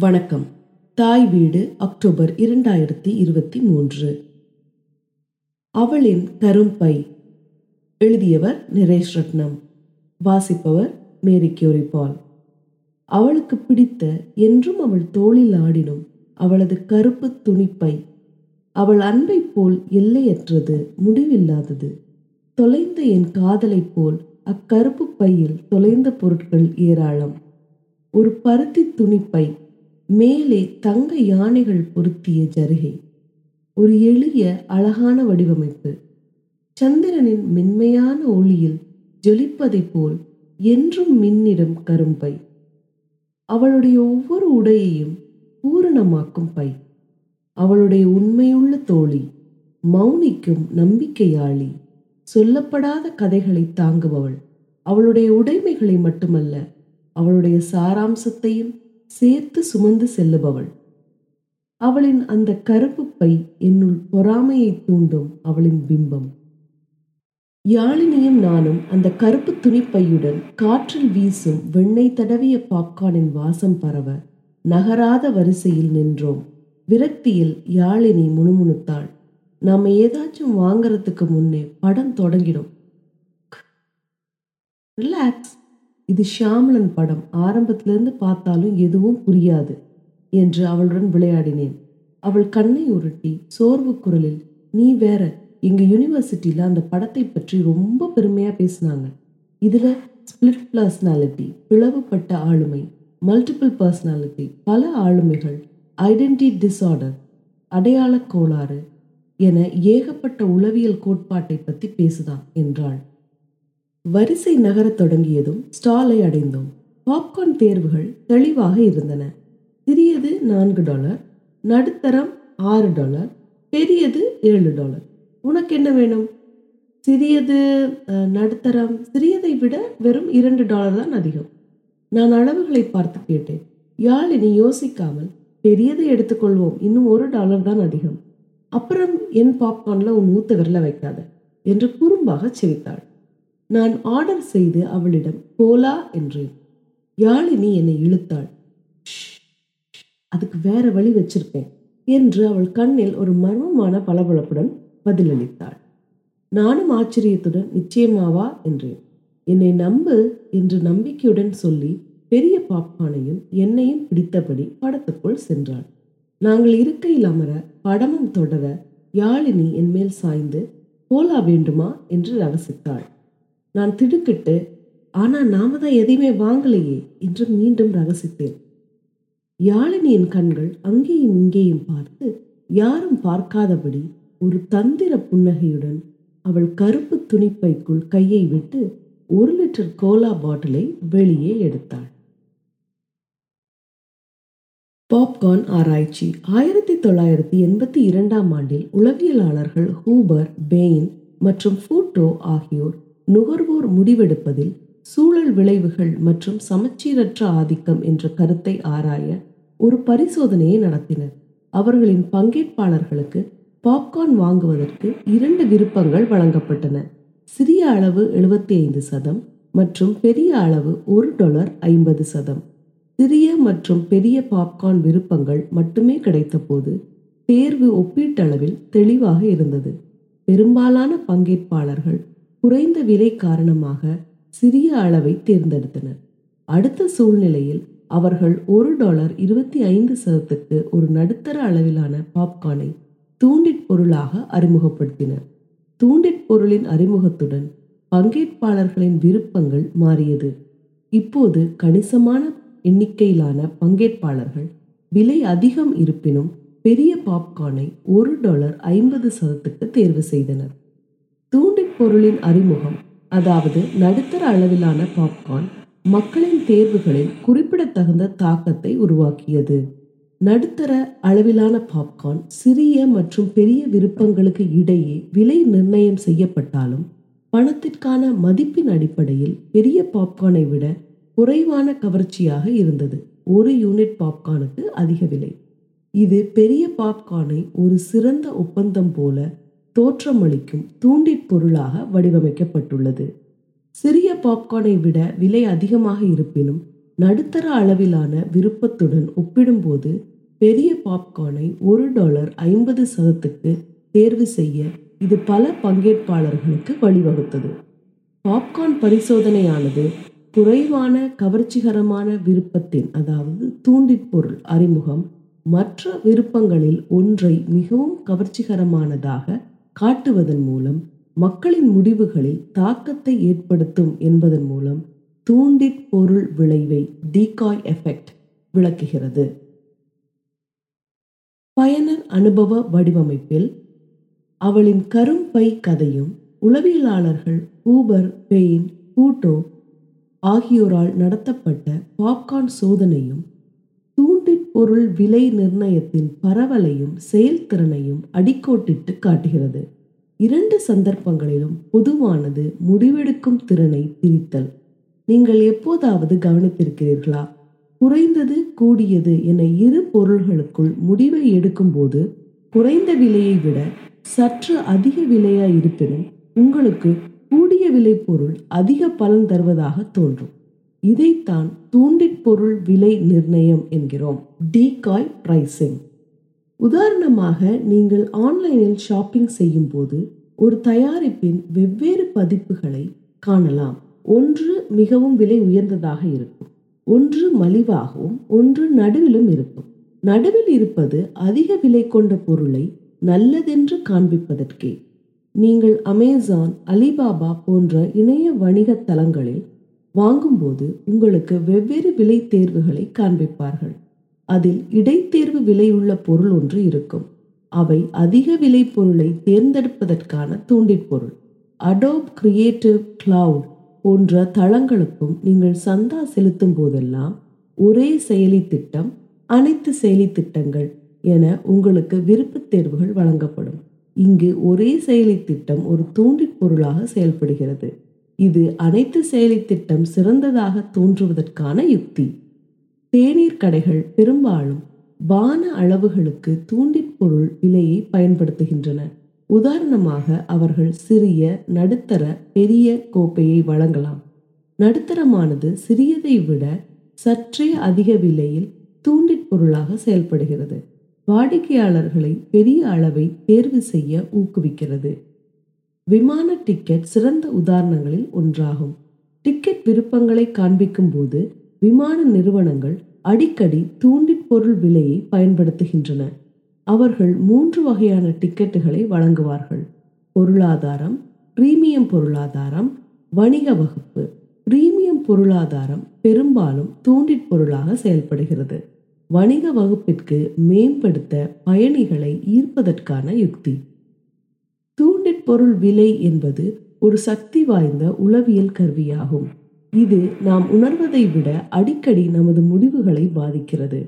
வணக்கம். தாய் வீடு அக்டோபர் இரண்டாயிரத்தி இருபத்தி மூன்று. அவளின் கரும்பை எழுதியவர் நிரேஷ் ரத்னம். வாசிப்பவர் மேரி கியூரி பால். அவளுக்கு பிடித்த என்றும் அவள் தோளில் ஆடினும் அவளது கருப்பு துணிப்பை அவள் அன்பைப் போல் எல்லையற்றது முடிவில்லாதது. தொலைந்த என் காதலைப் போல் அக்கருப்பு பையில் தொலைந்த பொருட்கள் ஏராளம். ஒரு பருத்தி துணிப்பை மேலே தங்க யானைகள் பொருத்திய ஜருகை. ஒரு எளிய அழகான வடிவமைப்பு. சந்திரனின் மென்மையான ஒளியில் ஜொலிப்பதைப் போல் என்றும் மின்னிடும் கரும்பை. அவளுடைய ஒவ்வொரு உடையையும் பூரணமாக்கும் பை. அவளுடைய உண்மையுள்ள தோழி மௌனிக்கும் நம்பிக்கையாளி சொல்லப்படாத கதைகளை தாங்குபவள். அவளுடைய உடைமைகளை மட்டுமல்ல அவளுடைய சாராம்சத்தையும் சேர்த்து சுமந்து செல்லுபவள். அவளின் அந்த கருப்பு பை என்னுள் பொறாமையை தூண்டும் அவளின் பிம்பம். யாழினியும் நானும் அந்த கருப்பு துணிப்பையுடன் காற்றில் வீசும் வெண்ணெய் தடவிய பாப்கார்னின் வாசம் பரவ நகராத வரிசையில் நின்றோம். விரக்தியில் யாழினி முணுமுணுத்தாள். நாம ஏதாச்சும் வாங்கறதுக்கு முன்னே படம் தொடங்கிடும். ரிலாக்ஸ். இது ஷியாமலன் படம். ஆரம்பத்திலிருந்து பார்த்தாலும் எதுவும் புரியாது என்று அவளுடன் விளையாடினேன். அவள் கண்ணை உருட்டி சோர்வு குரலில் நீ வேற எங்க யூனிவர்சிட்டியில அந்த படத்தை பற்றி ரொம்ப பெருமையா பேசினாங்க. இதுல ஸ்பிளிட் பர்சனாலிட்டி பிளவுபட்ட ஆளுமை மல்டிபிள் பர்சனாலிட்டி பல ஆளுமைகள் ஐடென்டி டிஸார்டர் அடையாள கோளாறு என ஏகப்பட்ட உளவியல் கோட்பாட்டை பற்றி பேசுதான் என்றாள். வரிசை நகரத் தொடங்கியதும் ஸ்டாலை அடைந்தோம். பாப்கார்ன் தேர்வுகள் தெளிவாக இருந்தன. சிறியது நான்கு டாலர் நடுத்தரம் ஆறு டாலர் பெரியது ஏழு டாலர். உனக்கு என்ன வேணும்? சிறியது நடுத்தரம் சிறியதை விட வெறும் இரண்டு டாலர் தான் அதிகம். நான் அளவுகளை பார்த்து கேட்டேன். யாழினி யோசிக்காமல் பெரியதை எடுத்துக்கொள்வோம். இன்னும் ஒரு டாலர் தான் அதிகம். அப்புறம் என் பாப்கார்னில் உன் ஊத்த விரல வைக்காத என்று குறும்பாக சிரித்தாள். நான் ஆர்டர் செய்து அவளிடம் போலா என்றேன். யாழினி என்னை இழுத்தாள். அதுக்கு வேற வழி வச்சிருப்பேன் என்று அவள் கண்ணில் ஒரு மர்மமான பளபளப்புடன் பதிலளித்தாள். நானும் ஆச்சரியத்துடன் நிச்சயமாவா என்றேன். என்னை நம்பு என்று நம்பிக்கையுடன் சொல்லி பெரிய பாப்பானையும் என்னையும் பிடித்தபடி படத்துக்குள் சென்றாள். நாங்கள் இருக்கையில் அமர படமும் தொடர யாழினி என் மேல் சாய்ந்து போலா வேண்டுமா என்று ரகசித்தாள். நான் திடுக்கிட்டு ஆனா நாம தான் எதையுமே வாங்கலையே என்று மீண்டும் ரகசித்தேன். யாழினியின் கண்கள் அங்கேயும் இங்கேயும் பார்த்து யாரும் பார்க்காதபடி ஒரு தந்திர புன்னகையுடன் அவள் கருப்பு துணிப்பைக்குள் கையை விட்டு ஒரு லிட்டர் கோலா பாட்டிலை வெளியே எடுத்தாள். பாப்கார்ன் ஆராய்ச்சி ஆயிரத்தி தொள்ளாயிரத்தி எண்பத்தி இரண்டாம் ஆண்டில் உளவியலாளர்கள் ஹூபர் பெயின் மற்றும் ஃபூட்டோ ஆகியோர் நுகர்வோர் முடிவெடுப்பதில் சூழல் விளைவுகள் மற்றும் சமச்சீரற்ற ஆதிக்கம் என்ற கருத்தை ஆராய ஒரு பரிசோதனையை நடத்தினர். அவர்களின் பங்கேற்பாளர்களுக்கு பாப்கார்ன் வாங்குவதற்கு இரண்டு விருப்பங்கள் வழங்கப்பட்டன. சிறிய அளவு எழுபத்தி ஐந்து சதம் மற்றும் பெரிய அளவு ஒரு டாலர் ஐம்பது சதம். சிறிய மற்றும் பெரிய பாப்கார்ன் விருப்பங்கள் மட்டுமே கிடைத்தபோது தேர்வு ஒப்பீட்டளவில் தெளிவாக இருந்தது. பெரும்பாலான பங்கேற்பாளர்கள் குறைந்த விலை காரணமாக சிறிய அளவை தேர்ந்தெடுத்தனர். அடுத்த சூழ்நிலையில் அவர்கள் ஒரு டாலர் இருபத்தி ஐந்து சதத்துக்கு ஒரு நடுத்தர அளவிலான பாப்கார்னை தூண்டிற் பொருளாக அறிமுகப்படுத்தினர். தூண்டிற் பொருளின் அறிமுகத்துடன் பங்கேற்பாளர்களின் விருப்பங்கள் மாறியது. இப்போது கணிசமான எண்ணிக்கையிலான பங்கேற்பாளர்கள் விலை அதிகம் இருப்பினும் பெரிய பாப்கார்னை ஒரு டாலர் ஐம்பது சதத்துக்கு தேர்வு செய்தனர். தூண்டிப் பொருளின் அறிமுகம் அதாவது நடுத்தர அளவிலான பாப்கார்ன் மக்களின் தேர்வுகளில் குறிப்பிடத்தகுந்த தாக்கத்தை உருவாக்கியது. நடுத்தர அளவிலான பாப்கார்ன் சிறிய மற்றும் பெரிய விருப்பங்களுக்கு இடையே விலை நிர்ணயம் செய்யப்பட்டாலும் பணத்திற்கான மதிப்பின் அடிப்படையில் பெரிய பாப்கார்னை விட குறைவான கவர்ச்சியாக இருந்தது. ஒரு யூனிட் பாப்கார்னுக்கு அதிக விலை. இது பெரிய பாப்கார்னை ஒரு சிறந்த ஒப்பந்தம் போல தோற்றமளிக்கும் தூண்டிற் பொருளாக வடிவமைக்கப்பட்டுள்ளது. சிறிய பாப்கார்னை விட விலை அதிகமாக இருப்பினும் நடுத்தர அளவிலான விருப்பத்துடன் ஒப்பிடும்போது பெரிய பாப்கார்னை ஒரு டாலர் ஐம்பது சதத்துக்கு தேர்வு செய்ய இது பல பங்கேற்பாளர்களுக்கு வழிவகுத்தது. பாப்கார்ன் பரிசோதனையானது குறைவான கவர்ச்சிகரமான விருப்பத்தின் அதாவது தூண்டிற்பொருள் அறிமுகம் மற்ற விருப்பங்களில் ஒன்றை மிகவும் கவர்ச்சிகரமானதாக காட்டுவதன் மூலம் மக்களின் முடிவுகளில் தாக்கத்தை ஏற்படுத்தும் என்பதன் மூலம் தூண்டிற் பொருள் விளைவை டீகாய் எஃபெக்ட் விளக்குகிறது. பயனர் அனுபவ வடிவமைப்பில் அவளின் கரும்பை கதையும் உளவியலாளர்கள் ஊபர் பெயின் பூட்டோ ஆகியோரால் நடத்தப்பட்ட பாப்கார்ன் சோதனையும் பொருள் விலை நிர்ணயத்தின் பரவலையும் செயல்திறனையும் அடிக்கோட்டிட்டு காட்டுகிறது. இரண்டு சந்தர்ப்பங்களிலும் பொதுவானது முடிவெடுக்கும் திறனை பிரித்தல். நீங்கள் எப்போதாவது கவனித்திருக்கிறீர்களா? குறைந்தது கூடியது என இரு பொருள்களுக்குள் முடிவை எடுக்கும்போது குறைந்த விலையை விட சற்று அதிக விலையா இருப்பினும் உங்களுக்கு கூடிய விலை பொருள் அதிக பலன் தருவதாக தோன்றும். இதைத்தான் தூண்டிற் பொருள் விலை நிர்ணயம் என்கிறோம். Decoy pricing. உதாரணமாக நீங்கள் ஆன்லைனில் ஷாப்பிங் செய்யும் போது ஒரு தயாரிப்பின் வெவ்வேறு பதிப்புகளை காணலாம். ஒன்று மிகவும் விலை உயர்ந்ததாக இருக்கும். ஒன்று மலிவாகவும் ஒன்று நடுவிலும் இருக்கும். நடுவில் இருப்பது அதிக விலை கொண்ட பொருளை நல்லதென்று காண்பிப்பதற்கே. நீங்கள் அமேசான் அலிபாபா போன்ற இணைய வணிக தளங்களில் வாங்கும்போது உங்களுக்கு வெவ்வேறு விலை தேர்வுகளை காண்பிப்பார்கள். அதில் இடைத்தேர்வு விலையுள்ள பொருள் ஒன்று இருக்கும். அவை அதிக விலை பொருளை தேர்ந்தெடுப்பதற்கான தூண்டிற்பொருள் அடோப் கிரியேட்டிவ் கிளவுட் போன்ற தளங்களுக்கும் நீங்கள் சந்தா செலுத்தும் போதெல்லாம் ஒரே செயலி திட்டம் அனைத்து செயலி திட்டங்கள் என உங்களுக்கு விருப்பத் தேர்வுகள் வழங்கப்படும். இங்கு ஒரே செயலி திட்டம் ஒரு தூண்டிற் பொருளாக செயல்படுகிறது. இது அனைத்து செயலி திட்டம் சிறந்ததாக தோன்றுவதற்கான யுக்தி. தேநீர் கடைகள் பெரும்பாலும் வான அளவுகளுக்கு தூண்டிற் பொருள் விலையை பயன்படுத்துகின்றன. உதாரணமாக அவர்கள் சிறிய நடுத்தர பெரிய கோப்பையை வழங்கலாம். நடுத்தரமானது சிறியதை விட சற்றே அதிக விலையில் தூண்டிற் பொருளாக செயல்படுகிறது. வாடிக்கையாளர்களை பெரிய அளவை தேர்வு செய்ய ஊக்குவிக்கிறது. விமான டிக்கெட் சிறந்த உதாரணங்களில் ஒன்றாகும். டிக்கெட் விருப்பங்களை காண்பிக்கும் போது விமான நிறுவனங்கள் அடிக்கடி தூண்டிற் பொருள் விலையை பயன்படுத்துகின்றன. அவர்கள் மூன்று வகையான டிக்கெட்டுகளை வழங்குவார்கள். பொருளாதாரம் பிரீமியம் பொருளாதாரம் வணிக வகுப்பு. பிரீமியம் பொருளாதாரம் பெரும்பாலும் தூண்டிற் பொருளாக செயல்படுகிறது. வணிக வகுப்பிற்கு மேம்படுத்த பயணிகளை ஈர்ப்பதற்கான யுக்தி. பவுண்டின் பொருள் விலை என்பது ஒரு சக்தி வாய்ந்த உளவியல் கருவியாகும். இது நாம் உணர்வதை விட அடிக்கடி நமது முடிவுகளை பாதிக்கிறது.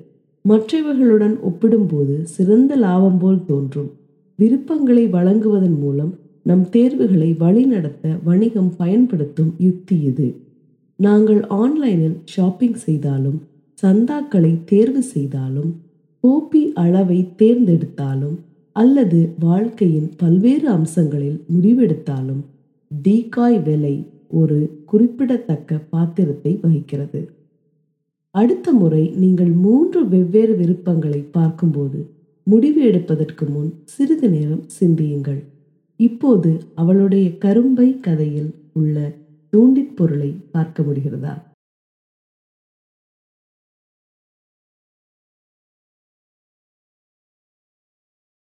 மற்றவர்களுடன் ஒப்பிடும்போது சிறந்த லாபம் போல் தோன்றும். விருப்பங்களை வழங்குவதன் மூலம் நம் தேர்வுகளை வழிநடத்த வணிகம் பயன்படுத்தும் யுக்தி இது. நாங்கள் ஆன்லைனில் ஷாப்பிங் செய்தாலும் சந்தாக்களை தேர்வு செய்தாலும் கோப்பி அளவை தேர்ந்தெடுத்தாலும் அல்லது வாழ்க்கையின் பல்வேறு அம்சங்களில் முடிவெடுத்தாலும் டீகாய் விலை ஒரு குறிப்பிடத்தக்க பாத்திரத்தை வகிக்கிறது. அடுத்த முறை நீங்கள் மூன்று வெவ்வேறு விருப்பங்களை பார்க்கும்போது முடிவு எடுப்பதற்கு முன் சிறிது நேரம் சிந்தியுங்கள். இப்போது அவளுடைய கரும்பை கதையில் உள்ள தூண்டிற் பொருளை பார்க்க முடிகிறதா?